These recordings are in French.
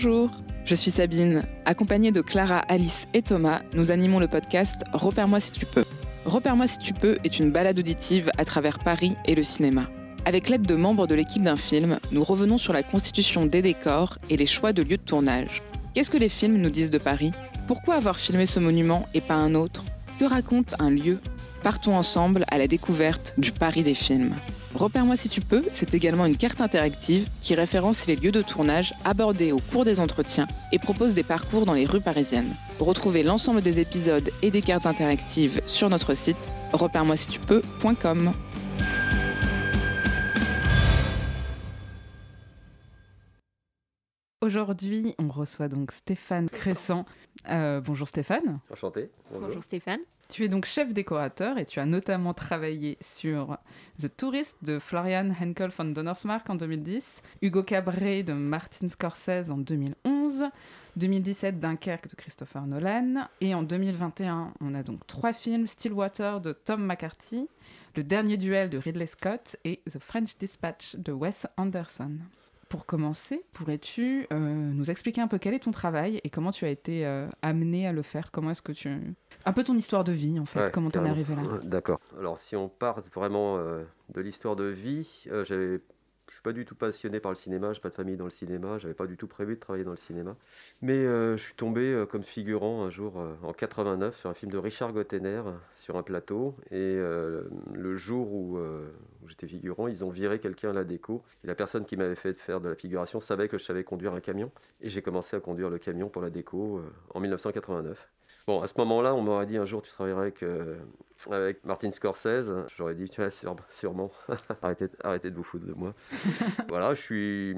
Bonjour, je suis Sabine. Accompagnée de Clara, Alice et Thomas, nous animons le podcast Repère-moi si tu peux. Repère-moi si tu peux est une balade auditive à travers Paris et le cinéma. Avec l'aide de membres de l'équipe d'un film, nous revenons sur la constitution des décors et les choix de lieux de tournage. Qu'est-ce que les films nous disent de Paris? Pourquoi avoir filmé ce monument et pas un autre? Que raconte un lieu? Partons ensemble à la découverte du Paris des films. Repère-moi si tu peux, c'est également une carte interactive qui référence les lieux de tournage abordés au cours des entretiens et propose des parcours dans les rues parisiennes. Retrouvez l'ensemble des épisodes et des cartes interactives sur notre site repère-moi Aujourd'hui, on reçoit donc Stéphane Crescent. Euh, bonjour Stéphane. Enchanté. Bonjour. Stéphane. Tu es donc chef décorateur et tu as notamment travaillé sur The Tourist de Florian Henkel von Donnersmarck en 2010, Hugo Cabret de Martin Scorsese en 2011, 2017 Dunkerque de Christopher Nolan et en 2021 on a donc trois films Stillwater de Tom McCarthy, Le Dernier Duel de Ridley Scott et The French Dispatch de Wes Anderson. Pour commencer, pourrais-tu euh, nous expliquer un peu quel est ton travail et comment tu as été euh, amené à le faire? Comment est-ce que tu... Un peu ton histoire de vie, en fait, Ouais, comment t'en es arrivé là? D'accord. Alors, si on part vraiment euh, de l'histoire de vie, j'avais- pas du tout passionné par le cinéma, j'ai pas de famille dans le cinéma, j'avais pas du tout prévu de travailler dans le cinéma. Mais euh, je suis tombé euh, comme figurant un jour euh, en 89 sur un film de Richard Gottener sur un plateau. Et le jour où, où j'étais figurant, ils ont viré quelqu'un à la déco. Et la personne qui m'avait fait faire de la figuration savait que je savais conduire un camion. Et j'ai commencé à conduire le camion pour la déco en 1989. Bon, à ce moment-là, on m'aurait dit un jour tu travailleras avec, euh, avec Martin Scorsese. J'aurais dit, tu vois, sûre- sûrement. arrêtez, arrêtez de vous foutre de moi. voilà, je suis.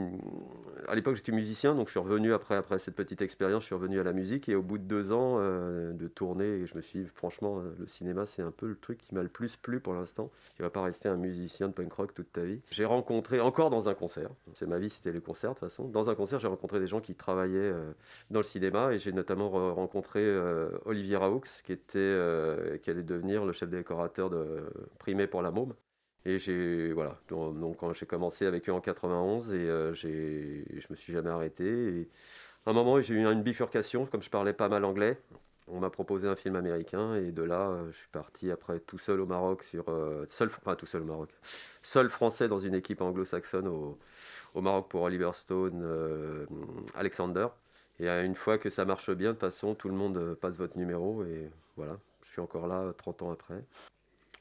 À l'époque, j'étais musicien, donc je suis revenu après, après cette petite expérience, je suis revenu à la musique. Et au bout de deux ans euh, de tournée, je me suis dit, franchement, euh, le cinéma, c'est un peu le truc qui m'a le plus plu pour l'instant. Tu vas pas rester un musicien de punk rock toute ta vie. J'ai rencontré, encore dans un concert, c'est ma vie, c'était les concerts de toute façon. Dans un concert, j'ai rencontré des gens qui travaillaient euh, dans le cinéma et j'ai notamment re- rencontré Olivier Raoux qui était euh, qui allait devenir le chef décorateur de Primé pour la Môme. Et j'ai voilà. Donc, j'ai commencé avec eux en 91 et euh, j'ai je me suis jamais arrêté. À un moment j'ai eu une bifurcation comme je parlais pas mal anglais. On m'a proposé un film américain et de là euh, je suis parti après tout seul au Maroc sur euh, seul enfin tout seul au Maroc. Seul français dans une équipe anglo-saxonne au, au Maroc pour Oliver Stone Alexander et euh, une fois que ça marche bien, de toute façon, tout le monde euh, passe votre numéro et voilà, je suis encore là euh, 30 ans après.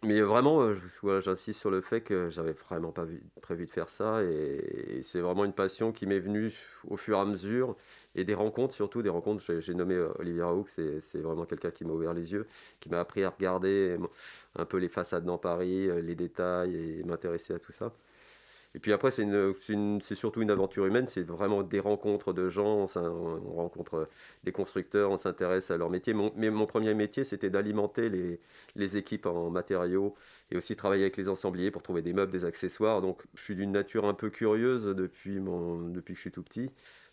Mais euh, vraiment, euh, j'insiste sur le fait que j'avais vraiment pas vu- prévu de faire ça et, c'est vraiment une passion qui m'est venue au fur et à mesure et des rencontres surtout, des rencontres. J'ai nommé euh, Olivier Raoux, c'est vraiment quelqu'un qui m'a ouvert les yeux, qui m'a appris à regarder euh, un peu les façades dans Paris, euh, les détails et m'intéresser à tout ça. Et puis après, c'est surtout une aventure humaine, c'est vraiment des rencontres de gens, on, on rencontre des constructeurs, on s'intéresse à leur métier. Mon, mais mon premier métier, c'était d'alimenter les, les équipes en matériaux et aussi travailler avec les ensembliers pour trouver des meubles, des accessoires. Donc je suis d'une nature un peu curieuse depuis, mon, depuis que je suis tout petit.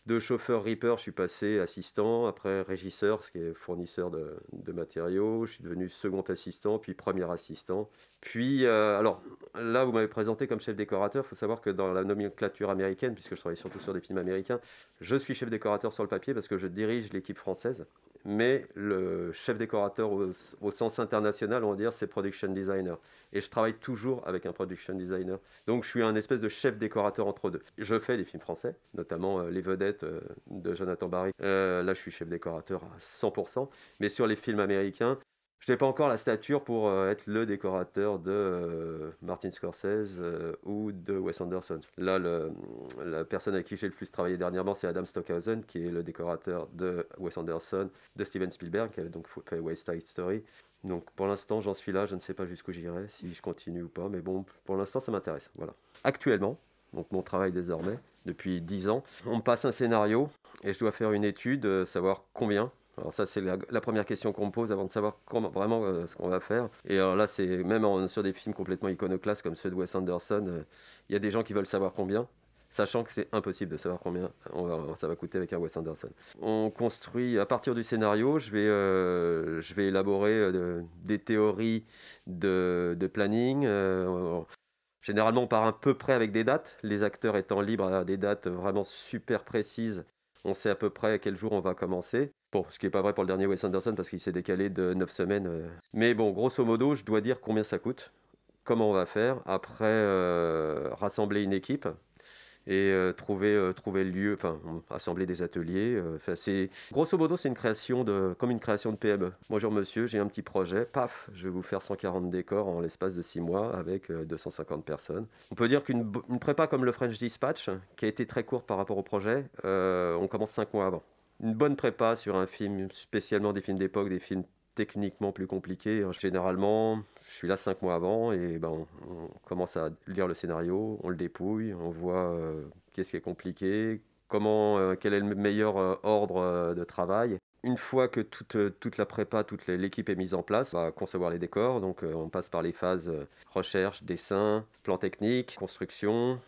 De chauffeur Reaper, je suis passé assistant, après régisseur, ce qui est fournisseur de, matériaux. Je suis devenu second assistant, puis premier assistant. Puis, euh, alors là, vous m'avez présenté comme chef décorateur. Il faut savoir que dans la nomenclature américaine, puisque je travaille surtout sur des films américains, je suis chef décorateur sur le papier parce que je dirige l'équipe française. Mais le chef décorateur au, sens international, on va dire, c'est production designer. Et je travaille toujours avec un production designer. Donc je suis un espèce de chef décorateur entre deux. Je fais des films français, notamment euh, Les Vedettes euh, de Jonathan Barry. Euh, là, je suis chef décorateur à 100%. Mais sur les films américains, je n'ai pas encore la stature pour euh, être le décorateur de euh, Martin Scorsese euh, ou de Wes Anderson. Là, la personne avec qui j'ai le plus travaillé dernièrement, c'est Adam Stockhausen, qui est le décorateur de Wes Anderson, de Steven Spielberg, qui a donc fait West Side Story. Donc pour l'instant, j'en suis là, je ne sais pas jusqu'où j'irai, si je continue ou pas, mais bon, pour l'instant, ça m'intéresse. Voilà. Actuellement, donc mon travail désormais, depuis 10 ans, on me passe un scénario et je dois faire une étude, savoir combien. Alors ça, c'est la, première question qu'on me pose avant de savoir vraiment euh, ce qu'on va faire. Et alors là, c'est même sur des films complètement iconoclastes comme ceux de Wes Anderson, euh, il y a des gens qui veulent savoir combien. sachant que c'est impossible de savoir combien on va- ça va coûter avec un Wes Anderson. On construit, à partir du scénario, je vais, euh, je vais élaborer de- des théories de, de planning. Généralement, on part à peu près avec des dates, les acteurs étant libres à des dates vraiment super précises On sait à peu près à quel jour on va commencer. Ce qui n'est pas vrai pour le dernier Wes Anderson parce qu'il s'est décalé de 9 semaines. euh. Mais bon, grosso modo, je dois dire combien ça coûte, comment on va faire. Après, euh, rassembler une équipe et euh, trouver, le lieu, enfin, assembler des ateliers. c'est, grosso modo, c'est une création de, comme une création de PME. Bonjour monsieur, j'ai un petit projet, paf, je vais vous faire 140 décors en l'espace de 6 mois avec euh, 250 personnes. On peut dire qu'une prépa comme le French Dispatch, qui a été très courte par rapport au projet, on commence 5 mois avant. Une bonne prépa sur un film, spécialement des films d'époque, des films techniquement plus compliqués. hein, Généralement, je suis là cinq mois avant et ben, on, commence à lire le scénario, on le dépouille, on voit euh, qu'est-ce qui est compliqué, comment, euh, quel est le meilleur euh, ordre euh, de travail. Une fois que toute, euh, toute la prépa, toute l'équipe est mise en place, on va concevoir les décors. Donc euh, on passe par les phases euh, recherche, dessin, plan technique, construction.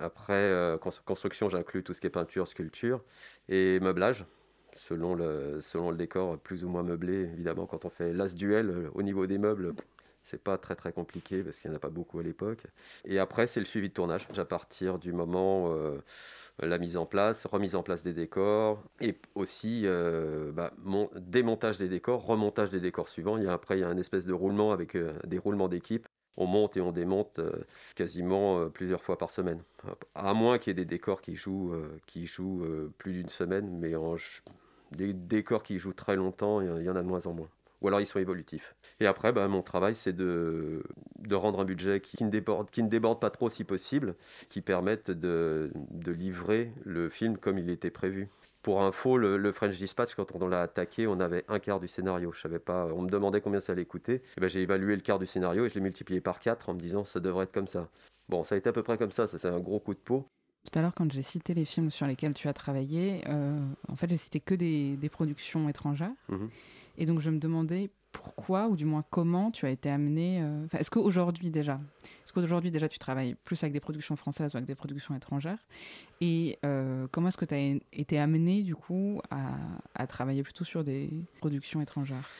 Après, euh, cons- construction, j'inclus tout ce qui est peinture, sculpture et meublage selon le, selon le décor plus ou moins meublé. Évidemment, quand on fait l'as duel euh, au niveau des meubles, c'est pas très très compliqué parce qu'il n'y en a pas beaucoup à l'époque. Et après, c'est le suivi de tournage à partir du moment euh, la mise en place, remise en place des décors et aussi euh, bah, mon- démontage des décors, remontage des décors suivants. Il y a, après, il y a un espèce de roulement avec des roulements d'équipe. On monte et on démonte euh, quasiment euh, plusieurs fois par semaine. À moins qu'il y ait des décors qui jouent, euh, qui jouent plus d'une semaine, mais des décors qui jouent très longtemps, il y en a de moins en moins. Ou alors ils sont évolutifs. Et après, bah, mon travail, c'est de, de rendre un budget qui, qui ne déborde, qui ne déborde pas trop si possible, qui permette de, de livrer le film comme il était prévu. Pour info, le, le French Dispatch, quand on l'a attaqué, on avait un quart du scénario. Je savais pas, on me demandait combien ça allait coûter. Et ben, j'ai évalué le quart du scénario et je l'ai multiplié par 4 en me disant ça devrait être comme ça. Bon, ça a été à peu près comme ça, ça c'est un gros coup de peau. Tout à l'heure, quand j'ai cité les films sur lesquels tu as travaillé, euh, en fait, j'ai cité que des, des productions étrangères. Mhm. Et donc, je me demandais pourquoi, ou du moins comment, tu as été amené. euh, est-ce qu'aujourd'hui déjà, est-ce qu'aujourd'hui déjà tu travailles plus avec des productions françaises ou avec des productions étrangères Et euh, comment est-ce que tu as été amené du coup à travailler plutôt sur des productions étrangères?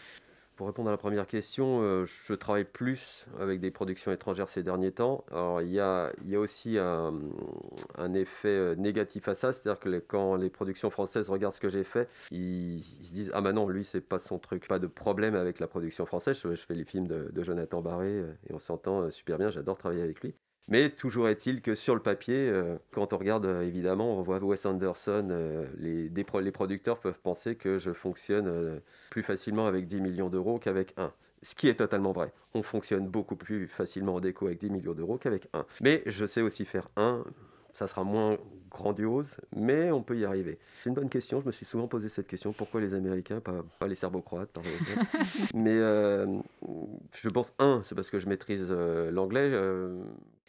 Pour répondre à la première question, euh, je travaille plus avec des productions étrangères ces derniers temps. Alors, il y a, y a aussi un, effet euh, négatif à ça, c'est-à-dire que quand les productions françaises regardent ce que j'ai fait, ils, se disent Ah, bah non, lui, c'est pas son truc. Pas de problème avec la production française. Je, fais les films de, de Jonathan Barré euh, et on s'entend super bien, j'adore travailler avec lui. Mais toujours est-il que sur le papier, euh, quand on regarde euh, évidemment, on voit Wes Anderson, euh, les, des pro- les producteurs peuvent penser que je fonctionne plus facilement avec 10 millions d'euros qu'avec un. Ce qui est totalement vrai. On fonctionne beaucoup plus facilement en déco avec 10 millions d'euros qu'avec un. Mais je sais aussi faire un. Ça sera moins grandiose, mais on peut y arriver. C'est une bonne question. Je me suis souvent posé cette question. Pourquoi les Américains, pas, pas les Serbo-Croates, par exemple? Mais je pense, un, c'est parce que je maîtrise l'anglais.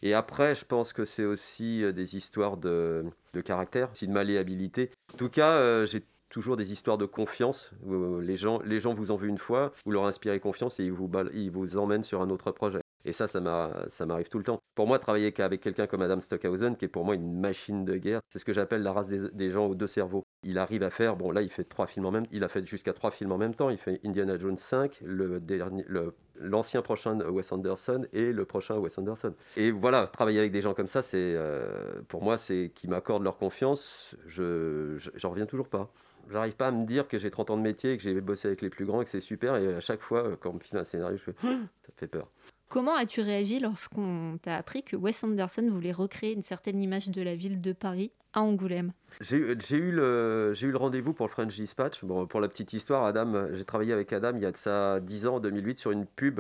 Euh, et après, je pense que c'est aussi euh, des histoires de, caractère, aussi de malléabilité. En tout cas, euh, j'ai toujours des histoires de confiance. où les, gens, les gens vous ont vu une fois, vous leur inspirez confiance et ils vous, emmènent sur un autre projet. Et ça, ça m'a- ça m'arrive tout le temps. Pour moi, travailler avec quelqu'un comme Adam Stockhausen, qui est pour moi une machine de guerre, c'est ce que j'appelle la race des gens aux deux cerveaux. Il arrive à faire, bon là, il fait trois films en même il a fait jusqu'à trois films en même temps. Il fait Indiana Jones 5, le dernier, le- l'ancien prochain Wes Anderson et le prochain Wes Anderson. Et voilà, travailler avec des gens comme ça, c'est euh, pour moi, c'est qui m'accordent leur confiance. Je, je- j'en reviens toujours pas. J'arrive pas à me dire que j'ai 30 ans de métier, que j'ai bossé avec les plus grands que c'est super. Et à chaque fois, quand on me file un scénario, je fais ça fait peur. Comment as-tu réagi lorsqu'on t'a appris que Wes Anderson voulait recréer une certaine image de la ville de Paris? À Angoulême J'ai eu- le, j'ai eu le rendez-vous pour le French Dispatch. Bon, pour la petite histoire, Adam, j'ai travaillé avec Adam il y a de ça 10 ans, en 2008, sur une pub,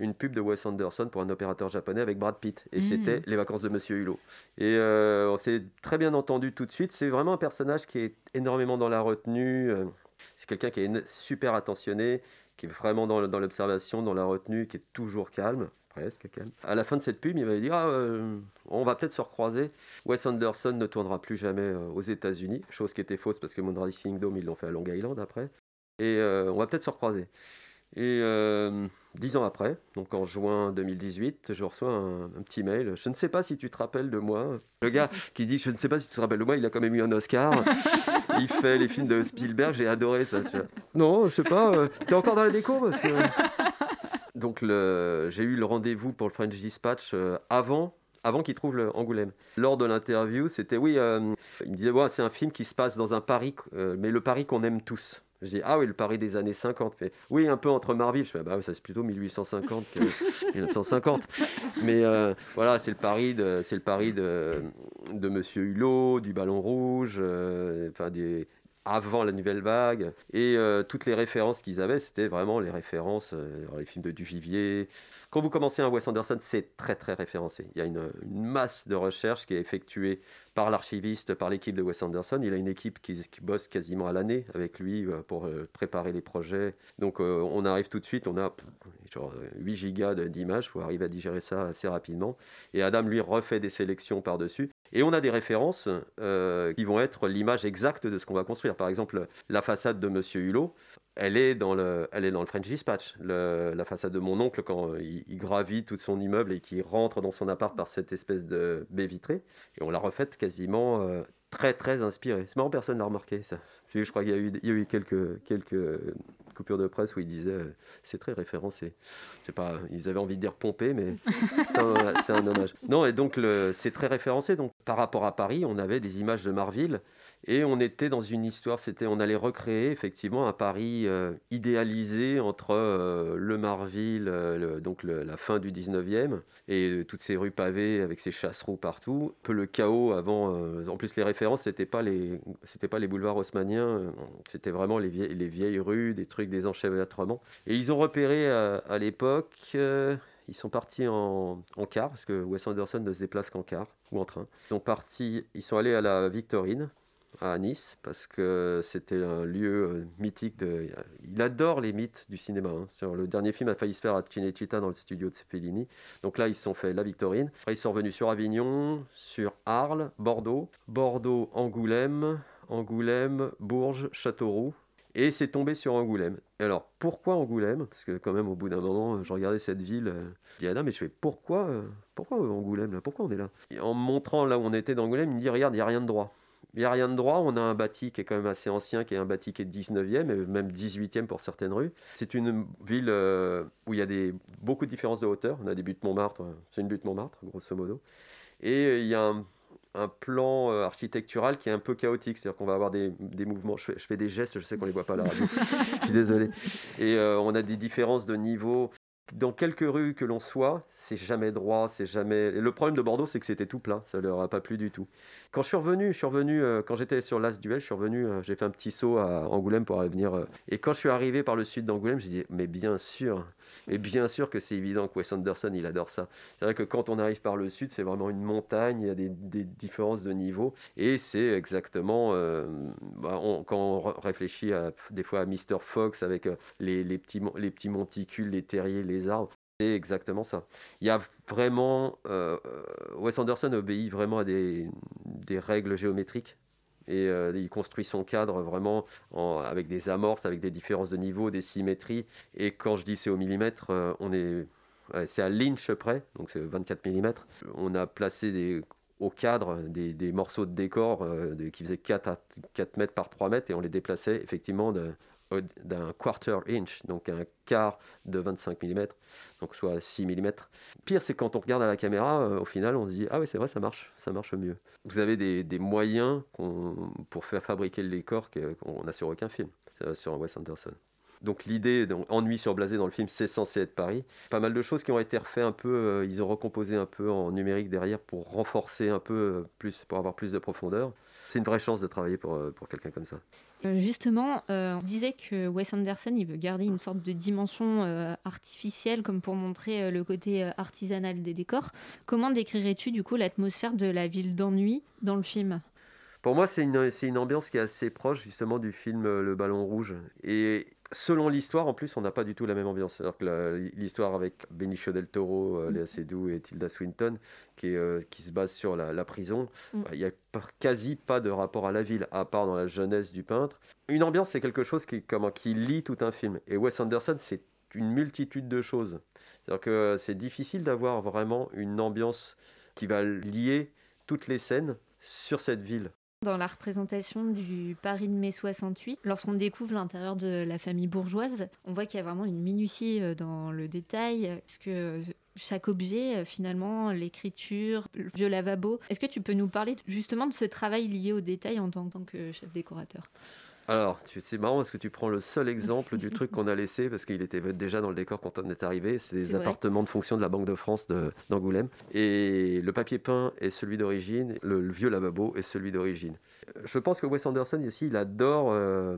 une pub de Wes Anderson pour un opérateur japonais avec Brad Pitt. Et Mm. c'était Les vacances de Monsieur Hulot. Et euh, on s'est très bien entendu tout de suite. C'est vraiment un personnage qui est énormément dans la retenue. euh, C'est quelqu'un qui est super attentionné, qui est vraiment dans l'observation, dans la retenue, qui est toujours calme. Presque calme. À la fin de cette pub, il m'avait dit Ah, euh, on va peut-être se recroiser. Wes Anderson ne tournera plus jamais euh, aux États-Unis, chose qui était fausse parce que Moonrise Kingdom, ils l'ont fait à Long Island après. Et euh, on va peut-être se recroiser. Et euh, dix ans après, donc en juin 2018, je reçois un, un petit mail. Je ne sais pas si tu te rappelles de moi. Le gars qui dit Je ne sais pas si tu te rappelles de moi, il a quand même eu un Oscar. il fait les films de Spielberg, j'ai adoré ça. tu vois. Non, je sais pas. euh, T'es encore dans la déco parce que. Donc j'ai eu le rendez-vous pour le French Dispatch euh, avant, avant qu'il trouve le Angoulême. Lors de l'interview, c'était oui, euh, il me disait ouais, c'est un film qui se passe dans un Paris, euh, mais le Paris qu'on aime tous. Je dis, ah oui, le Paris des années 50. Fait, oui, un peu entre Marville. Je fais, bah ça c'est plutôt 1850 que 1950. Mais euh, voilà, c'est le Paris de, c'est le Paris de, de Monsieur Hulot, du Ballon Rouge, enfin des, avant la nouvelle vague. Et toutes les références qu'ils avaient, c'était vraiment les références, les films de Duvivier, quand vous commencez un Wes Anderson, c'est très très référencé. Il y a une, masse de recherche qui est effectuée par l'archiviste, par l'équipe de Wes Anderson. Il a une équipe qui, bosse quasiment à l'année avec lui euh, pour euh, préparer les projets. Donc euh, on arrive tout de suite, on a genre 8 gigas d'images, il faut arriver à digérer ça assez rapidement. Et Adam lui refait des sélections par-dessus. Et on a des références qui vont être l'image exacte de ce qu'on va construire. Par exemple, la façade de Monsieur Hulot elle est dans le, elle est dans le French Dispatch, la façade de mon oncle quand il, gravit tout son immeuble et qu'il rentre dans son appart par cette espèce de baie vitrée. Et on l'a refaite quasiment euh, très très inspirée. C'est marrant, personne n'a remarqué ça. Je crois qu'il y a eu, y a eu quelques, quelques coupures de presse où il disait euh, c'est très référencé. Je pas, ils avaient envie de dire pompé, mais c'est un, hommage. Non, et donc c'est très référencé. Donc par rapport à Paris, on avait des images de Marville et on était dans une histoire, c'était, on allait recréer effectivement un Paris euh, idéalisé entre euh, le Marville, euh, donc la fin du 19e, et toutes ces rues pavées avec ces chassereaux partout. Un peu le chaos avant. en plus, les références, c'était pas pas les boulevards haussmanniens, c'était vraiment les vieilles, les vieilles rues, des trucs, des enchevêtrements. Et ils ont repéré à, l'époque. ils sont partis en, en, car, parce que Wes Anderson ne se déplace qu'en car ou en train. Ils sont partis, ils sont allés à la Victorine, à Nice parce que c'était un lieu euh, mythique. De... Il adore les mythes du cinéma. Hein. Sur le dernier film a failli se faire à Cinecittà dans le studio de Fellini. Donc là, ils se sont fait La Victorine. Après, ils sont revenus sur Avignon, sur Arles, Bordeaux, Bordeaux, Angoulême, Angoulême, Bourges, Châteauroux. Et c'est tombé sur Angoulême. Et alors, pourquoi Angoulême? Parce que quand même, au bout d'un moment, je regardais cette ville. Euh, je dis, ah mais je fais, pourquoi, euh, pourquoi Angoulême là? Pourquoi on est là? En montrant là où on était d'Angoulême, il me dit, regarde, il n'y a rien de droit. Il n'y a rien de droit. On a un bâti qui est quand même assez ancien, qui est un bâti qui est 19e, et même 18e pour certaines rues. C'est une ville euh, où il y a des, beaucoup de différences de hauteur. On a des buttes Montmartre, c'est une butte Montmartre, grosso modo. Et euh, il y a un, plan euh, architectural qui est un peu chaotique. C'est-à-dire qu'on va avoir des, mouvements. Je fais, des gestes, je sais qu'on ne les voit pas là. je suis désolé. Et on a des différences de niveau dans quelques rues que l'on soit, c'est jamais droit, c'est jamais. le problème de Bordeaux, c'est que c'était tout plat, ça leur a pas plu du tout. Quand je suis revenu, je suis revenu euh, quand j'étais sur l'As Duel, je suis revenu, euh, j'ai fait un petit saut à Angoulême pour venir. Euh, et quand je suis arrivé par le sud d'Angoulême, j'ai dit mais bien sûr, et bien sûr que c'est évident que Wes Anderson, il adore ça. C'est vrai que quand on arrive par le sud, c'est vraiment une montagne, il y a des, différences de niveau. Et c'est exactement, euh, bah, quand on réfléchit à, des fois à Mr. Fox avec euh, les, petits, les petits monticules, les terriers, les arbres, c'est exactement ça. Il y a vraiment. Euh, Wes Anderson obéit vraiment à des règles géométriques et euh, il construit son cadre vraiment avec des amorces, avec des différences de niveau, des symétries. Et quand je dis c'est au millimètre, euh, on est, c'est à l'inch près, donc c'est 24 mm. On a placé au cadre des, morceaux de décor euh, qui faisaient 4, à, 4 mètres par 3 mètres et on les déplaçait effectivement d'un quarter inch, donc un quart de 25 mm donc soit 6 mm. Pire, c'est quand on regarde à la caméra, euh, au final, on se dit Ah oui, c'est vrai, ça marche, ça marche mieux. Vous avez des, moyens pour faire fabriquer le décor qu'on n'a sur aucun film, sur un Wes Anderson. Donc l'idée, Ennui sur Blasé dans le film, c'est censé être Paris. Pas mal de choses qui ont été refaites un peu, euh, ils ont recomposé un peu en numérique derrière pour renforcer un peu euh, plus, pour avoir plus de profondeur. C'est une vraie chance de travailler pour, pour quelqu'un comme ça. Euh, justement, euh, on disait que Wes Anderson, il veut garder une sorte de dimension euh, artificielle, comme pour montrer le côté artisanal des décors. Comment décrirais-tu du coup l'atmosphère de la ville d'ennui dans le film? Pour moi, c'est une, une ambiance qui est assez proche justement du film Le Ballon Rouge. Et selon l'histoire, en plus, on n'a pas du tout la même ambiance. Alors que l'histoire avec Benicio del Toro, euh, Léa Seydoux et Tilda Swinton, qui, euh, qui se base sur la, prison, mm. bah, il n'y a quasi pas de rapport à la ville, à part dans la jeunesse du peintre. Une ambiance, c'est quelque chose qui, comment, qui lie tout un film. Et Wes Anderson, c'est une multitude de choses. C'est-à-dire que c'est difficile d'avoir vraiment une ambiance qui va lier toutes les scènes sur cette ville. Dans la représentation du Paris de mai 68, lorsqu'on découvre l'intérieur de la famille bourgeoise, on voit qu'il y a vraiment une minutie euh, dans le détail, parce que chaque objet, euh, finalement, l'écriture, le vieux lavabo. Est-ce que tu peux nous parler justement de ce travail lié au détail en tant, que chef décorateur? Alors, c'est marrant parce que tu prends le seul exemple du truc qu'on a laissé parce qu'il était déjà dans le décor quand on est arrivé. C'est les appartements de fonction de la Banque de France d'Angoulême. Et le papier peint est celui d'origine, le, vieux lavabo est celui d'origine. Je pense que Wes Anderson ici, il adore, euh,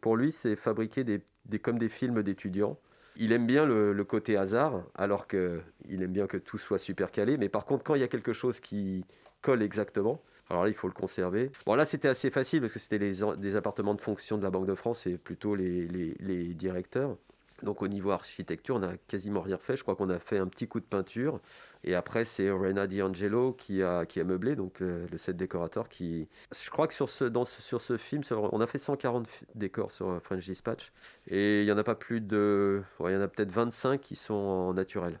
pour lui, c'est fabriquer des, comme des films d'étudiants. Il aime bien le, côté hasard, alors qu'il aime bien que tout soit super calé. Mais par contre, quand il y a quelque chose qui colle exactement, alors là, il faut le conserver. Bon, là, c'était assez facile parce que c'était des appartements de fonction de la Banque de France et plutôt les, les, directeurs. Donc au niveau architecture, on n'a quasiment rien fait. Je crois qu'on a fait un petit coup de peinture. Et après, c'est Rena D'Angelo qui a, qui a meublé, donc le, set décorateur. Qui... Je crois que sur ce, dans, sur ce film, on a fait 140 décors sur French Dispatch. Et il n'y en a pas plus de. il y en a peut-être 25 qui sont en naturel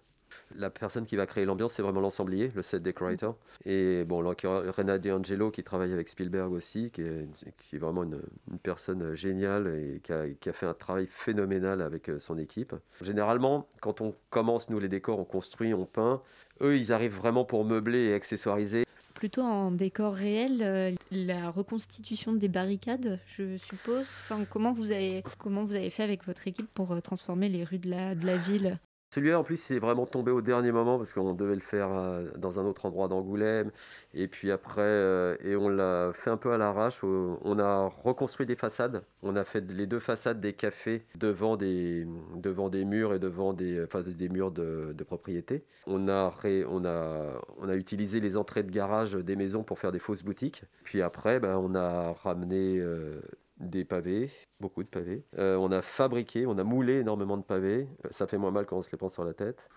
la personne qui va créer l'ambiance, c'est vraiment l'ensemblier, le set decorator. Et bon, Rena D'Angelo qui travaille avec Spielberg aussi, qui est, vraiment une, personne géniale et qui a, fait un travail phénoménal avec euh, son équipe. Généralement, quand on commence, nous, les décors, on construit, on peint. Eux, ils arrivent vraiment pour meubler et accessoiriser plutôt en décor réel, euh, la reconstitution des barricades, je suppose. Enfin, comment vous avez comment vous avez fait avec votre équipe pour euh, transformer les rues de la ville? Celui-là, en plus, c'est vraiment tombé au dernier moment parce qu'on devait le faire euh, dans un autre endroit d'Angoulême. Et puis après, euh, et on l'a fait un peu à l'arrache. On a reconstruit des façades. On a fait les deux façades des cafés devant des, devant des murs et devant des, des murs de, propriété. On a, on, a, on a utilisé les entrées de garage des maisons pour faire des fausses boutiques. Puis après, ben, on a ramené euh, des pavés, beaucoup de pavés. Euh, on a fabriqué, on a moulé énormément de pavés. Ça fait moins mal quand on se les prend sur la tête.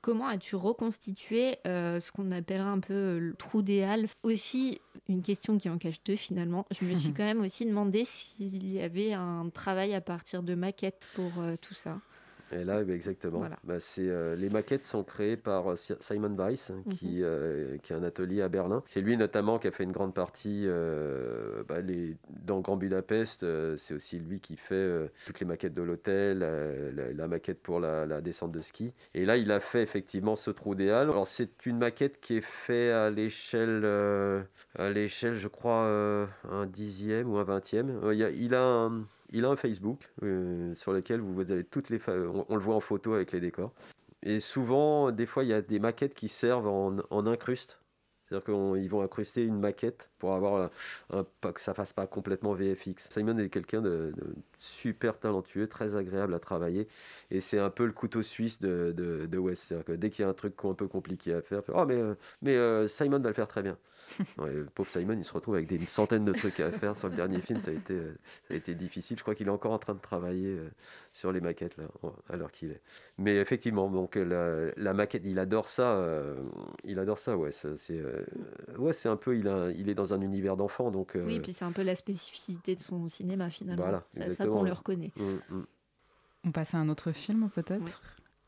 Comment as-tu reconstitué euh, ce qu'on appellerait un peu euh, le trou des halles? Aussi, une question qui en cache deux finalement. Je me suis quand même aussi demandé s'il y avait un travail à partir de maquettes pour tout ça. Et là, exactement. Bah, c'est, euh, les maquettes sont créées par euh, Simon Weiss, hein, qui, mhm. euh, qui a un atelier à Berlin. C'est lui notamment qui a fait une grande partie bah, les, dans Grand Budapest. c'est aussi lui qui fait toutes les maquettes de l'hôtel, la, maquette pour la, descente de ski. Et là, il a fait effectivement ce trou des Halles. Alors, c'est une maquette qui est faite à l'échelle, à l'échelle, je crois, un dixième ou un vingtième. il, a, il a un il a un Facebook euh, sur lequel vous avez toutes les. On, le voit en photo avec les décors. Et souvent, des fois, il y a des maquettes qui servent en, en incruste. C'est-à-dire qu'ils vont incruster une maquette pour avoir un, que ça fasse pas complètement VFX. Simon est quelqu'un de, super talentueux, très agréable à travailler. Et c'est un peu le couteau suisse de, de, West. C'est-à-dire que dès qu'il y a un truc un peu compliqué à faire, oh, mais, euh, mais euh, Simon va le faire très bien. le pauvre Simon, il se retrouve avec des centaines de trucs à faire sur le dernier film. Ça a été, euh, ça a été difficile. Je crois qu'il est encore en train de travailler euh, sur les maquettes là, à l'heure qu'il est. Mais effectivement, donc la, la, maquette, il adore ça. Euh, il adore ça, ouais. C'est, ouais, c'est un peu, il, a, il est dans un univers d'enfant, donc. oui, puis c'est un peu la spécificité de son cinéma finalement. Voilà, c'est ça qu'on le reconnaît. Mmh, mmh. On passe à un autre film peut-être?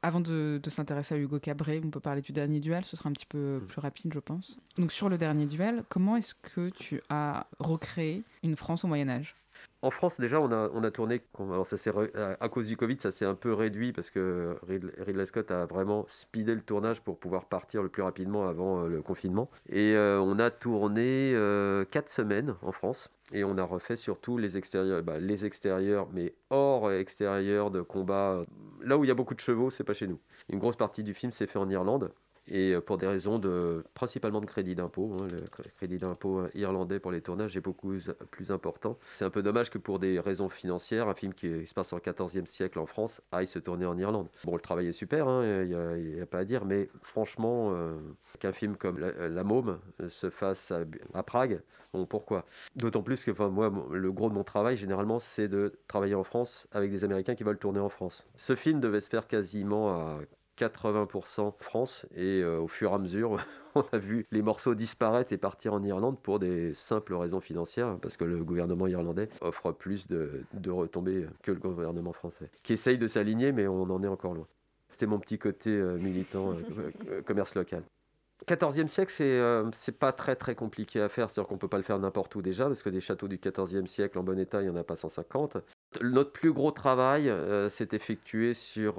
Avant de, s'intéresser à Hugo Cabret, on peut parler du dernier duel, ce sera un petit peu mm. plus rapide, je pense. Donc sur le dernier duel, comment est-ce que tu as recréé une France au Moyen Âge? En France, déjà, on a, on a tourné. Alors, ça à cause du Covid, ça s'est un peu réduit parce que Ridley Scott a vraiment speedé le tournage pour pouvoir partir le plus rapidement avant euh, le confinement. Et euh, on a tourné euh, quatre semaines en France. Et on a refait surtout les extérieurs, bah, les extérieurs, mais hors extérieur de combat. Là où il y a beaucoup de chevaux, c'est pas chez nous. Une grosse partie du film s'est fait en Irlande et euh, pour des raisons de principalement de crédit d'impôt. Hein, le crédit d'impôt euh, irlandais pour les tournages est beaucoup plus important. C'est un peu dommage que pour des raisons financières, un film qui se passe au XIVe siècle en France aille se tourner en Irlande. Bon, le travail est super, hein, il n'y a, pas à dire, mais franchement, euh, qu'un film comme La, Môme se fasse à, Prague, pourquoi? D'autant plus que moi, le gros de mon travail, généralement, c'est de travailler en France avec des Américains qui veulent tourner en France. Ce film devait se faire quasiment à 80% France et euh, au fur et à mesure on a vu les morceaux disparaître et partir en Irlande pour des simples raisons financières parce que le gouvernement irlandais offre plus de, de retombées que le gouvernement français qui essaye de s'aligner mais on en est encore loin. C'était mon petit côté euh, militant euh, commerce local. 14e siècle, c'est c'est pas très très compliqué à faire. C'est-à-dire qu'on peut pas le faire n'importe où déjà, parce que des châteaux du 14e siècle en bon état, il n'y en a pas 150. Notre plus gros travail s'est effectué sur,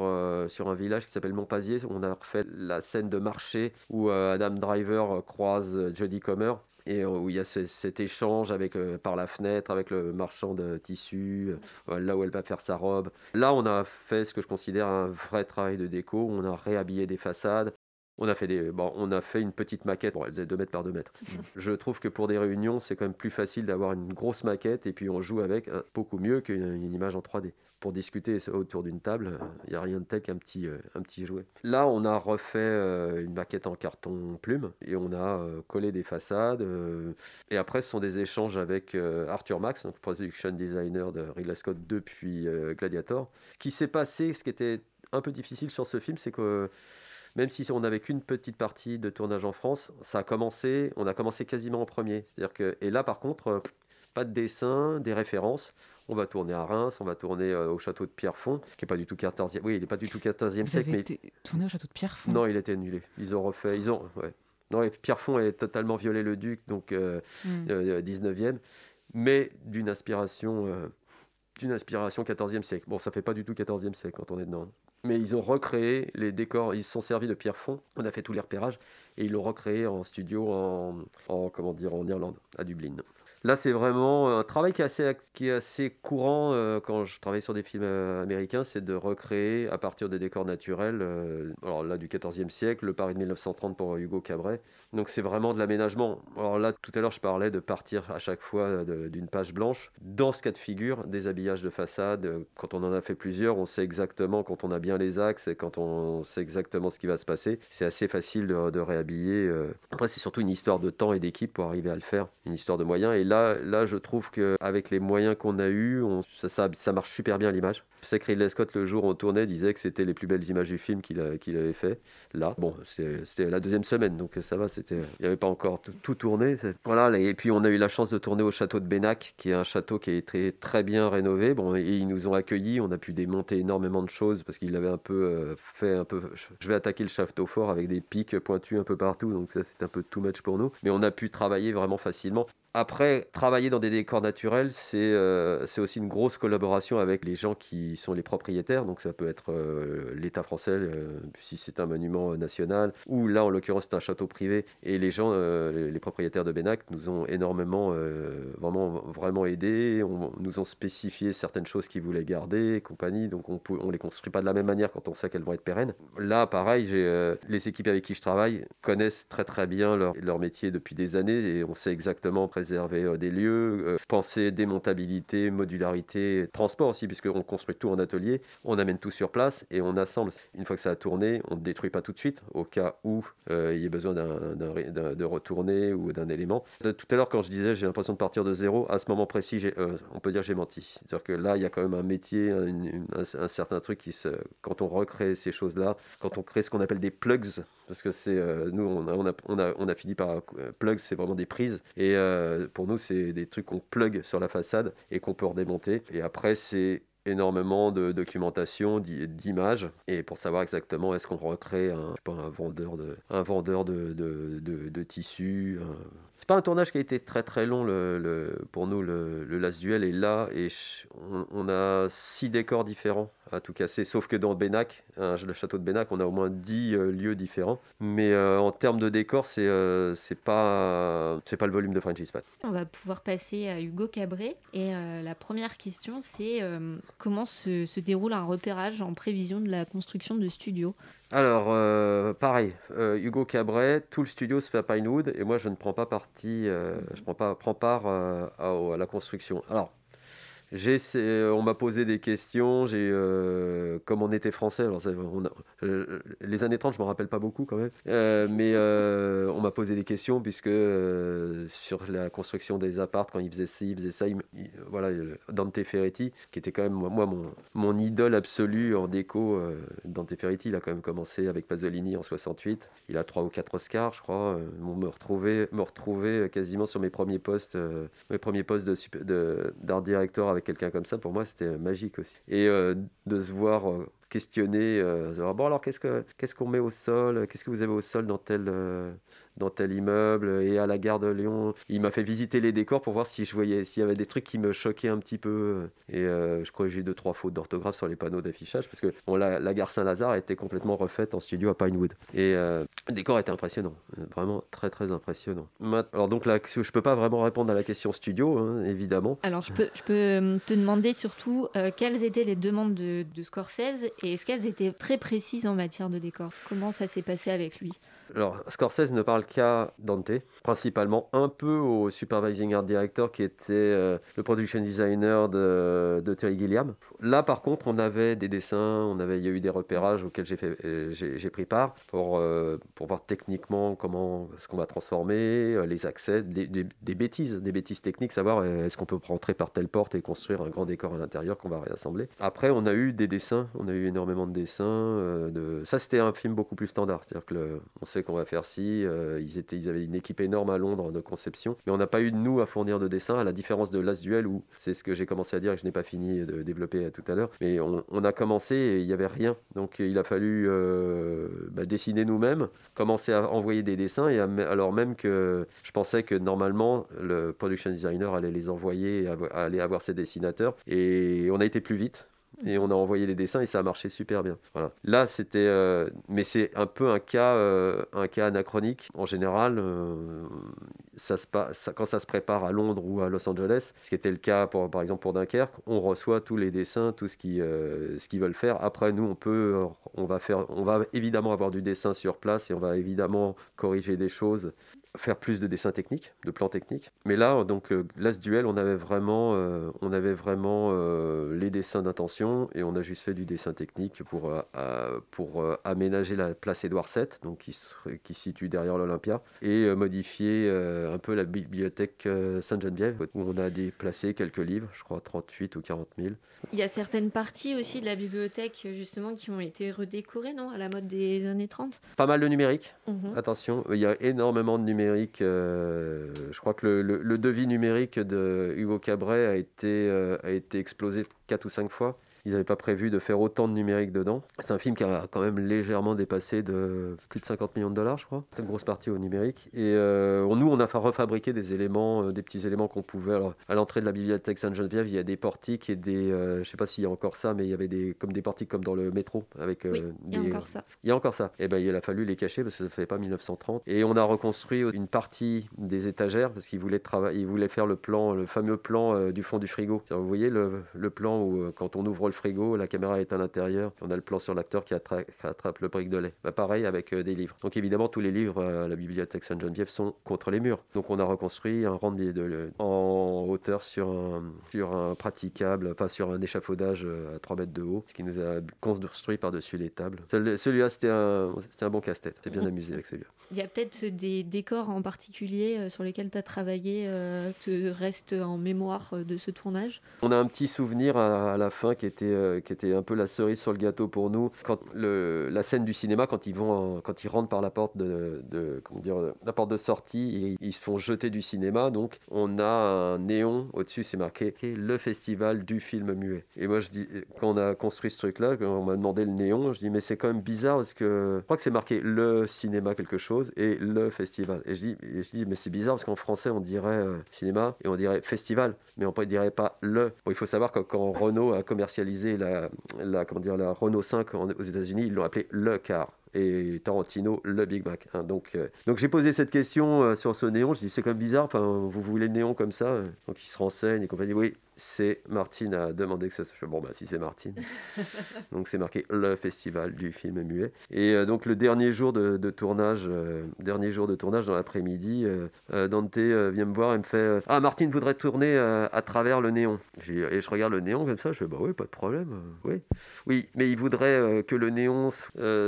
sur un village qui s'appelle Montpazier. On a refait la scène de marché où Adam Driver croise Jodie Comer et où il y a cet échange avec, par la fenêtre avec le marchand de tissus, là où elle va faire sa robe. Là, on a fait ce que je considère un vrai travail de déco. On a réhabillé des façades, on a fait des, bon, on a fait une petite maquette. Bon, elle faisait 2 mètres par 2 mètres. Je trouve que pour des réunions, c'est quand même plus facile d'avoir une grosse maquette et puis on joue avec hein, beaucoup mieux qu'une image en 3D. Pour discuter autour d'une table, il n'y a rien de tel qu'un petit, euh, un petit jouet. Là, on a refait euh, une maquette en carton plume et on a euh, collé des façades. et après, ce sont des échanges avec Arthur Max, donc production designer de Ridley Scott depuis Gladiator. Ce qui s'est passé, ce qui était un peu difficile sur ce film, c'est que même si on n'avait qu'une petite partie de tournage en France, ça a commencé, on a commencé quasiment en premier. C'est-à-dire que, et là par contre, euh, pas de dessin, des références. On va tourner à Reims, on va tourner euh, au château de Pierrefonds, qui n'est pas du tout 14e. Oui, il n'est pas du tout 14e siècle. mais... tourné au château de Pierrefonds? Non, il était annulé. Ils ont refait. Ils ont. Ouais. Non, Pierrefonds est totalement violé le duc, donc 19e, euh, hmm. mais d'une inspiration d'une inspiration 14e siècle. Bon, ça fait pas du tout 14e siècle quand on est dedans. Mais ils ont recréé les décors, ils se sont servis de Pierrefonds, on a fait tous les repérages, et ils l'ont recréé en studio en, comment dire, en Irlande, à Dublin. Là, c'est vraiment un travail qui est assez, courant euh, quand je travaille sur des films euh, américains, c'est de recréer à partir des décors naturels, euh, alors là du 14e siècle, le Paris de 1930 pour Hugo Cabret. Donc c'est vraiment de l'aménagement. Alors là, tout à l'heure, je parlais de partir à chaque fois d'une page blanche. Dans ce cas de figure, des habillages de façade, quand on en a fait plusieurs, on sait exactement, quand on a bien les axes et quand on sait exactement ce qui va se passer, c'est assez facile de, de réhabiller. Après, c'est surtout une histoire de temps et d'équipe pour arriver à le faire, une histoire de moyens. Et là, là, je trouve qu'avec les moyens qu'on a eus, ça, ça, marche super bien l'image. Je sais que Ridley Scott, le jour où on tournait, disait que c'était les plus belles images du film qu'il avait fait. Là, bon, c'était la deuxième semaine, donc ça va, il n'y avait pas encore tout, tourné. Voilà, et puis on a eu la chance de tourner au château de Bénac, qui est un château qui est très, très bien rénové. Bon, et ils nous ont accueillis, on a pu démonter énormément de choses parce qu'il avait un peu euh, fait un peu. Je vais attaquer le château fort avec des pics pointus un peu partout, donc ça c'est un peu too much pour nous. Mais on a pu travailler vraiment facilement. Après, travailler dans des décors naturels, euh, c'est aussi une grosse collaboration avec les gens qui sont les propriétaires. Donc ça peut être euh, l'État français, euh, si c'est un monument national, ou là en l'occurrence c'est un château privé. Et les gens, les propriétaires de Bénac, nous ont énormément, vraiment, vraiment aidés. On, nous ont spécifié certaines choses qu'ils voulaient garder, compagnie. Donc on ne les construit pas de la même manière quand on sait qu'elles vont être pérennes. Là, pareil, les équipes avec qui je travaille connaissent très très bien leur, leur métier depuis des années et on sait exactement réserver euh, des lieux, euh, penser démontabilité, modularité, transport aussi, puisqu'on construit tout en atelier, on amène tout sur place et on assemble. Une fois que ça a tourné, on ne détruit pas tout de suite, au cas où euh, il y ait besoin de retourner ou d'un élément. Tout à l'heure, quand je disais j'ai l'impression de partir de zéro, à ce moment précis, on peut dire j'ai menti. C'est-à-dire que là, il y a quand même un métier, un, certain truc qui se, quand on recrée ces choses-là, quand on crée ce qu'on appelle des plugs, parce que c'est nous on a, on a, on a, on a fini par plugs, c'est vraiment des prises et pour nous, c'est des trucs qu'on plug sur la façade et qu'on peut redémonter. Et après, c'est énormément de documentation, d'images, et pour savoir exactement est-ce qu'on recrée un, vendeur de, de, tissus. Pas un tournage qui a été très très long pour nous, le, Last Duel est là, et on a six décors différents à tout casser, sauf que dans Bénac, le château de Bénac, on a au moins 10 euh, lieux différents. Mais euh, en termes de décor, c'est euh, pas, pas le volume de French Dispatch. On va pouvoir passer à Hugo Cabret. Et la première question, c'est comment se, se, déroule un repérage en prévision de la construction de studios alors, pareil, Hugo Cabret, tout le studio se fait à Pinewood et moi je ne prends pas partie, je prends pas prends part à, à, la construction. Alors, euh, on m'a posé des questions, j'ai, euh, comme on était français, alors euh, les années 30, je ne me rappelle pas beaucoup quand même, mais on m'a posé des questions puisque sur la construction des appartes, quand il faisait ci, il faisait ça, voilà, Dante Ferretti, qui était quand même moi mon, mon idole absolue en déco, Dante Ferretti, il a quand même commencé avec Pasolini en 68, il a trois ou quatre Oscars, je crois, me retrouver, me retrouver quasiment sur mes premiers postes, mes premiers postes de, d'art directeur avec quelqu'un comme ça, pour moi, c'était magique aussi. Et euh, de se voir euh, questionner. bon, alors qu'est-ce qu'on qu'est-ce qu'on met au sol? Qu'est-ce que vous avez au sol dans tel, dans tel immeuble et à la gare de Lyon. Il m'a fait visiter les décors pour voir si je voyais s'il y avait des trucs qui me choquaient un petit peu. Et euh, je crois que j'ai deux trois fautes d'orthographe sur les panneaux d'affichage parce que la, gare Saint-Lazare était complètement refaite en studio à Pinewood. Et euh, le décor était impressionnant, vraiment très très impressionnant. Alors donc là, je peux pas vraiment répondre à la question studio, hein, évidemment. Alors je peux, je peux euh, te demander surtout quelles étaient les demandes de, de Scorsese et est-ce qu'elles étaient très précises en matière de décor? Comment ça s'est passé avec lui? Alors, Scorsese ne parle qu'à Dante, principalement un peu au supervising art director qui était euh, le production designer de, Terry Gilliam. Là, par contre, on avait des dessins, on avait, il y a eu des repérages auxquels j'ai, euh, pris part pour, euh, pour voir techniquement comment ce qu'on va transformer, les accès, des, bêtises, des bêtises techniques, savoir est-ce qu'on peut rentrer par telle porte et construire un grand décor à l'intérieur qu'on va réassembler. Après, on a eu des dessins, on a eu énormément de dessins. de... Ça, c'était un film beaucoup plus standard, c'est-à-dire que on qu'on va faire ci. Euh, ils, avaient une équipe énorme à Londres de conception, mais on n'a pas eu de nous à fournir de dessin, à la différence de Last Duel où c'est ce que j'ai commencé à dire et je n'ai pas fini de développer tout à l'heure. Mais on, a commencé et il n'y avait rien, donc il a fallu euh, bah, dessiner nous-mêmes, commencer à envoyer des dessins et alors même que je pensais que normalement le production designer allait les envoyer, allait avoir ses dessinateurs et on a été plus vite et on a envoyé les dessins et ça a marché super bien. Voilà. Là, c'était, euh, mais c'est un peu un cas, euh, un cas anachronique. En général, euh, ça se passe, quand ça se prépare à Londres ou à Los Angeles, ce qui était le cas pour, par exemple pour Dunkerque, on reçoit tous les dessins, tout ce qu'ils ce qu'ils veulent faire. Après, nous, on peut, on va faire, on va évidemment avoir du dessin sur place et on va évidemment corriger des choses faire plus de dessins techniques, de plans techniques. Mais là, donc, euh, là, ce duel, on avait vraiment, euh, on avait vraiment euh, les dessins d'intention et on a juste fait du dessin technique pour, pour aménager la place Édouard VII, donc qui, qui se situe derrière l'Olympia, et modifier un peu la bibliothèque Sainte-Geneviève, où on a déplacé quelques livres, je crois 38 ou 40 000. Il y a certaines parties aussi de la bibliothèque, justement, qui ont été redécorées, non À la mode des années 30 Pas mal de numérique, mhm. attention, il y a énormément de numérique Euh, je crois que le, devis numérique de Hugo Cabret a été, euh, a été explosé 4 ou 5 fois. Ils n'avaient pas prévu de faire autant de numérique dedans. C'est un film qui a quand même légèrement dépassé de plus de 50 millions de dollars, je crois. C'est une grosse partie au numérique. Et euh, nous, on a refabriqué des éléments, euh, des petits éléments qu'on pouvait. Alors, à l'entrée de la bibliothèque Sainte-Geneviève, il y a des portiques et des. Euh, je sais pas s'il y a encore ça, mais il y avait des, comme des portiques comme dans le métro. Avec, oui, il y a encore ça. Il y a encore ça. Et eh ben, il a fallu les cacher parce que ça ne fait pas 1930. Et on a reconstruit une partie des étagères parce qu'ils voulaient, ils voulaient faire le plan, le fameux plan du fond du frigo. Vous voyez le, le plan où, quand on ouvre le frigo, la caméra est à l'intérieur, on a le plan sur l'acteur qui, attrape le brique de lait. Bah, pareil avec euh, des livres. Donc évidemment, tous les livres à la bibliothèque Sainte-Geneviève sont contre les murs. Donc on a reconstruit un rang de, en hauteur sur un, sur un praticable, pas sur un échafaudage euh, à 3 mètres de haut, ce qui nous a construit par-dessus les tables. Celui-là, c'était un, un bon casse-tête. C'est bien amusé avec celui-là. Il y a peut-être des décors en particulier euh, sur lesquels tu as travaillé, euh, te restent en mémoire de ce tournage? On a un petit souvenir à, la fin qui était, qui était un peu la cerise sur le gâteau pour nous. Quand la scène du cinéma, quand ils, vont quand ils rentrent par la porte de, comment dire, la porte de sortie, et ils se font jeter du cinéma, donc on a un néon au-dessus, c'est marqué le festival du film muet. Et moi, je dis, quand on a construit ce truc-là, on m'a demandé le néon, je dis, mais c'est quand même bizarre parce que je crois que c'est marqué le cinéma quelque chose et le festival. Et je dis, mais c'est bizarre parce qu'en français on dirait euh, cinéma et on dirait festival, mais on ne dirait pas le. il faut savoir que quand Renault a commercialisé la, comment dire, la Renault 5 aux États-Unis, ils l'ont appelé le car et Tarantino le Big Mac. Hein. Donc, euh, donc j'ai posé cette question euh, sur ce néon. Je dis c'est comme bizarre. Enfin, vous voulez le néon comme ça Donc il se renseigne et compagnie. Oui, c'est Martine a demandé que ça soit. Bon bah si c'est Martine. donc c'est marqué le festival du film muet. Et euh, donc le dernier jour de, tournage, dernier jour de tournage dans l'après-midi, Dante vient me voir et me fait ah Martine voudrait tourner à travers le néon. Et je regarde le néon comme ça. Je fais bah oui pas de problème. oui oui mais il voudrait que le néon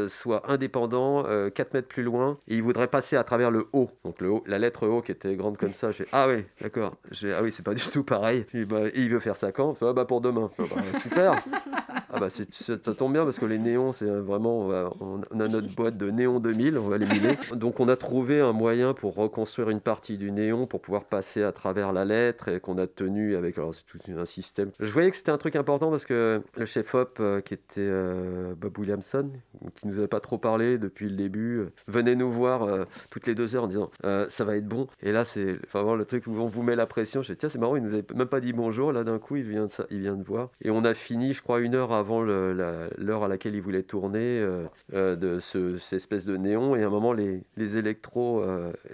soit indépendant, 4 euh, mètres plus loin, et il voudrait passer à travers le haut. Donc le haut, la lettre O qui était grande comme ça. J'ai ah oui, d'accord. Ah oui, c'est pas du tout pareil. Et, bah, il veut faire ça quand ah bah pour demain. Bah, super. Ah bah, ça tombe bien parce que les néons, c'est vraiment, on, a notre boîte de néon 2000, on va l'éliminer. Donc on a trouvé un moyen pour reconstruire une partie du néon pour pouvoir passer à travers la lettre et qu'on a tenu avec alors c'est tout un système. Je voyais que c'était un truc important parce que le chef op euh, qui était euh, Bob Williamson, qui nous avait pas trop parlé depuis le début, euh, venait nous voir toutes les deux heures en disant ça va être bon. Et là c'est vraiment le truc où on vous met la pression. Je dis tiens c'est marrant, il nous avait même pas dit bonjour. Là d'un coup il vient de ça, il vient de voir. Et on a fini, je crois, une heure avant l'heure à laquelle il voulait tourner de ce, cette espèce de néon. Et à un moment les, les électros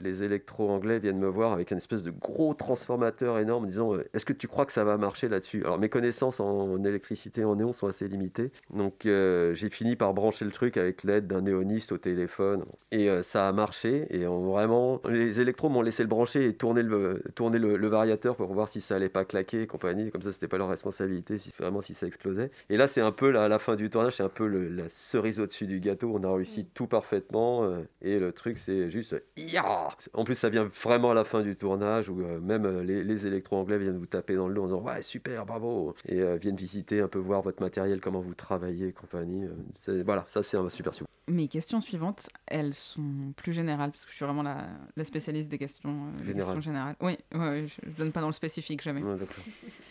les électros anglais viennent me voir avec une espèce de gros transformateur énorme en disant est-ce que tu crois que ça va marcher là-dessus? Alors mes connaissances en, électricité en néon sont assez limitées. Donc euh, j'ai fini par brancher le truc avec l'aide d'un néoniste au téléphone. Et euh, ça a marché. Et vraiment, les électros m'ont laissé le brancher et tourner le, tourner le, variateur pour voir si ça allait pas claquer et compagnie. Comme ça, c'était pas leur responsabilité, si, vraiment si ça explosait. Et là, c'est un peu la, la fin du tournage, c'est un peu la cerise au-dessus du gâteau. On a réussi tout parfaitement. Euh, et le truc, c'est juste... En plus, ça vient vraiment à la fin du tournage où même les, les électro-anglais viennent vous taper dans le dos en disant Ouais, super, bravo Et euh, viennent visiter, un peu voir votre matériel, comment vous travaillez, compagnie. Euh, voilà, ça c'est un super super. Mes questions suivantes, elles sont plus générales, parce que je suis vraiment la, la spécialiste des questions, euh, questions générales. Oui, ouais, je ne donne pas dans le spécifique jamais.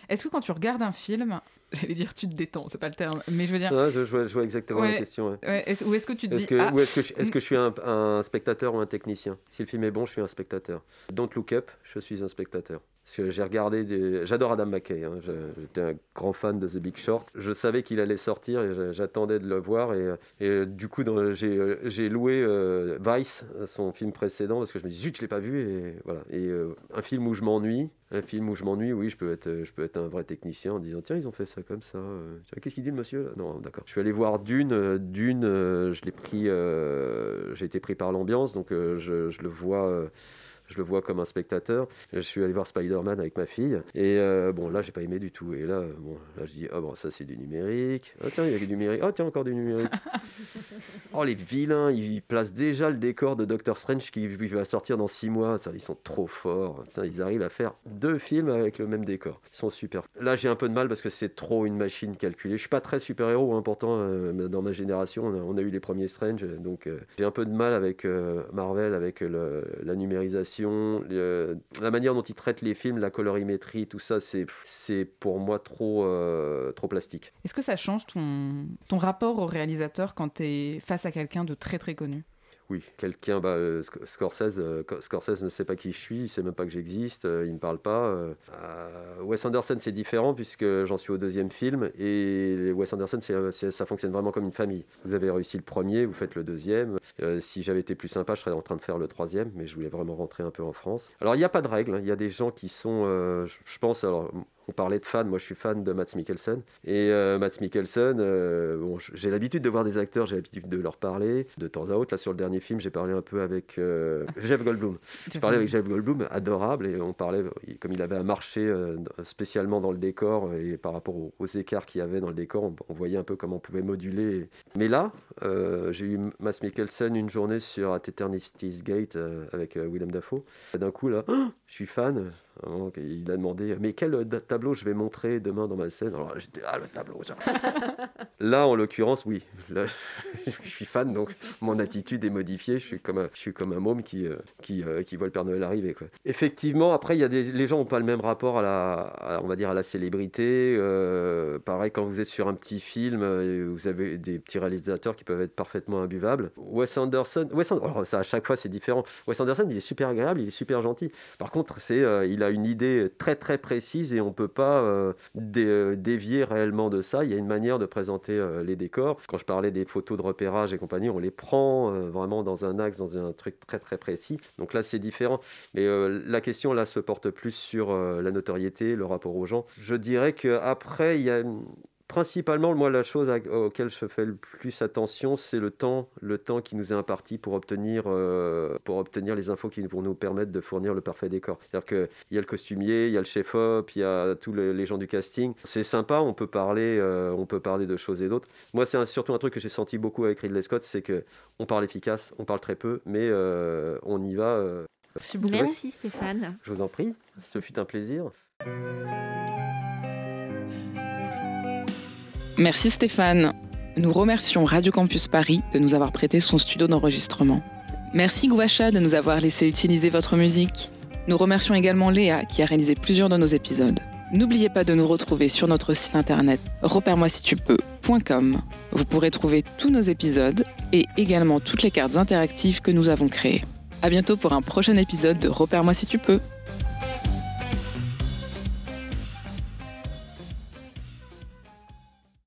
Est-ce que quand tu regardes un film, j'allais dire tu te détends, c'est pas le terme, mais je veux dire. je, vois, exactement la question. Est ou est-ce que tu te dis. Que, ah, est-ce que, je, est que je suis un, un, spectateur ou un technicien? Si le film est bon, je suis un spectateur. Don't look up, je suis un spectateur. Parce que j'ai regardé des... J'adore Adam McKay, hein. j'étais un grand fan de The Big Short. Je savais qu'il allait sortir et j'attendais de le voir. Et, et du coup, j'ai loué euh, Vice, son film précédent, parce que je me dis, zut, je l'ai pas vu. Et, voilà. et euh, un film où je m'ennuie, un film où je m'ennuie, oui, je peux, être, je peux être un vrai technicien en disant, tiens, ils ont fait ça comme ça. Euh, qu'est-ce qu'il dit le monsieur Non, d'accord. Je suis allé voir Dune. Dune, je l'ai pris, j'ai été pris par l'ambiance, donc je, le vois je le vois comme un spectateur. Je suis allé voir Spider-Man avec ma fille, et euh, bon, là, j'ai pas aimé du tout. Et là, bon, là, je dis, ah bon, ça, c'est du numérique. Oh, tiens, il y a du numérique. Oh, tiens, encore du numérique. oh, les vilains, ils placent déjà le décor de Doctor Strange qui va sortir dans six mois. Ça, ils sont trop forts. ils arrivent à faire deux films avec le même décor. Ils sont super. Là, j'ai un peu de mal parce que c'est trop une machine calculée. Je suis pas très super-héros, hein, pourtant, euh, dans ma génération, on a, eu les premiers Strange, donc euh, j'ai un peu de mal avec Marvel, avec la numérisation la manière dont ils traitent les films, la colorimétrie, tout ça, c'est pour moi trop, euh, trop plastique. Est-ce que ça change ton, ton rapport au réalisateur quand tu es face à quelqu'un de très très connu? Oui, quelqu'un, bah, euh, Scorsese, euh, Scorsese ne sait pas qui je suis, il sait même pas que j'existe, euh, il ne parle pas. Wes Anderson, c'est différent puisque j'en suis au deuxième film et Wes Anderson, ça fonctionne vraiment comme une famille. Vous avez réussi le premier, vous faites le deuxième. si j'avais été plus sympa, je serais en train de faire le troisième, mais je voulais vraiment rentrer un peu en France. Alors, il n'y a pas de règle, hein. il y a des gens qui sont, je pense, alors on parlait de fans, moi je suis fan de Mats Mikkelsen. Et euh, Mats Mikkelsen, euh, bon, j'ai l'habitude de voir des acteurs, j'ai l'habitude de leur parler. De temps à autre, là sur le dernier film, j'ai parlé un peu avec euh, Jeff Goldblum. J'ai parlé avec Jeff Goldblum, adorable, et on parlait, comme il avait un marché spécialement dans le décor, et par rapport aux, écarts qu'il y avait dans le décor, on, voyait un peu comment on pouvait moduler. Mais là, j'ai eu Mats Mikkelsen une journée sur At Eternity's Gate avec Willem Dafoe. D'un coup, là, je suis fan, il a demandé mais quel tableau je vais montrer demain dans ma scène? Alors j'étais ah le tableau. Là en l'occurrence oui, je suis fan donc mon attitude est modifiée. Je suis comme un, je suis comme un môme qui euh, qui, euh, qui voit le Père Noël arriver quoi. Effectivement après il y a des les gens ont pas le même rapport à la on va dire à la célébrité. Euh, pareil quand vous êtes sur un petit film, vous avez des petits réalisateurs qui peuvent être parfaitement imbuvables. Wes Anderson, Wes alors ça à chaque fois c'est différent. Wes Anderson il est super agréable, il est super gentil. Par contre c'est il a une idée très très précise et on ne peut pas euh, euh, dévier réellement de ça. Il y a une manière de présenter euh, les décors. Quand je parlais des photos de repérage et compagnie, on les prend vraiment dans un axe, dans un truc très très précis. Donc là, c'est différent. Mais la question là se porte plus sur la notoriété, le rapport aux gens. Je dirais qu'après, il y a Principalement, moi, la chose à, auquel je fais le plus attention, c'est le temps, le temps qui nous est imparti pour obtenir, euh, pour obtenir les infos qui vont nous permettre de fournir le parfait décor. C'est-à-dire qu'il y a le costumier, il y a le chef-op, il y a tous les, gens du casting. C'est sympa, on peut parler, euh, on peut parler de choses et d'autres. Moi, c'est surtout un truc que j'ai senti beaucoup avec Ridley Scott, c'est que on parle efficace, on parle très peu, mais euh, on y va. Merci, Merci Stéphane. Je vous en prie, ce fut un plaisir. Merci Stéphane. Nous remercions Radio Campus Paris de nous avoir prêté son studio d'enregistrement. Merci Gouacha de nous avoir laissé utiliser votre musique. Nous remercions également Léa qui a réalisé plusieurs de nos épisodes. N'oubliez pas de nous retrouver sur notre site internet repère-moi si tu peux.com. Vous pourrez trouver tous nos épisodes et également toutes les cartes interactives que nous avons créées. À bientôt pour un prochain épisode de Repère-moi si tu peux.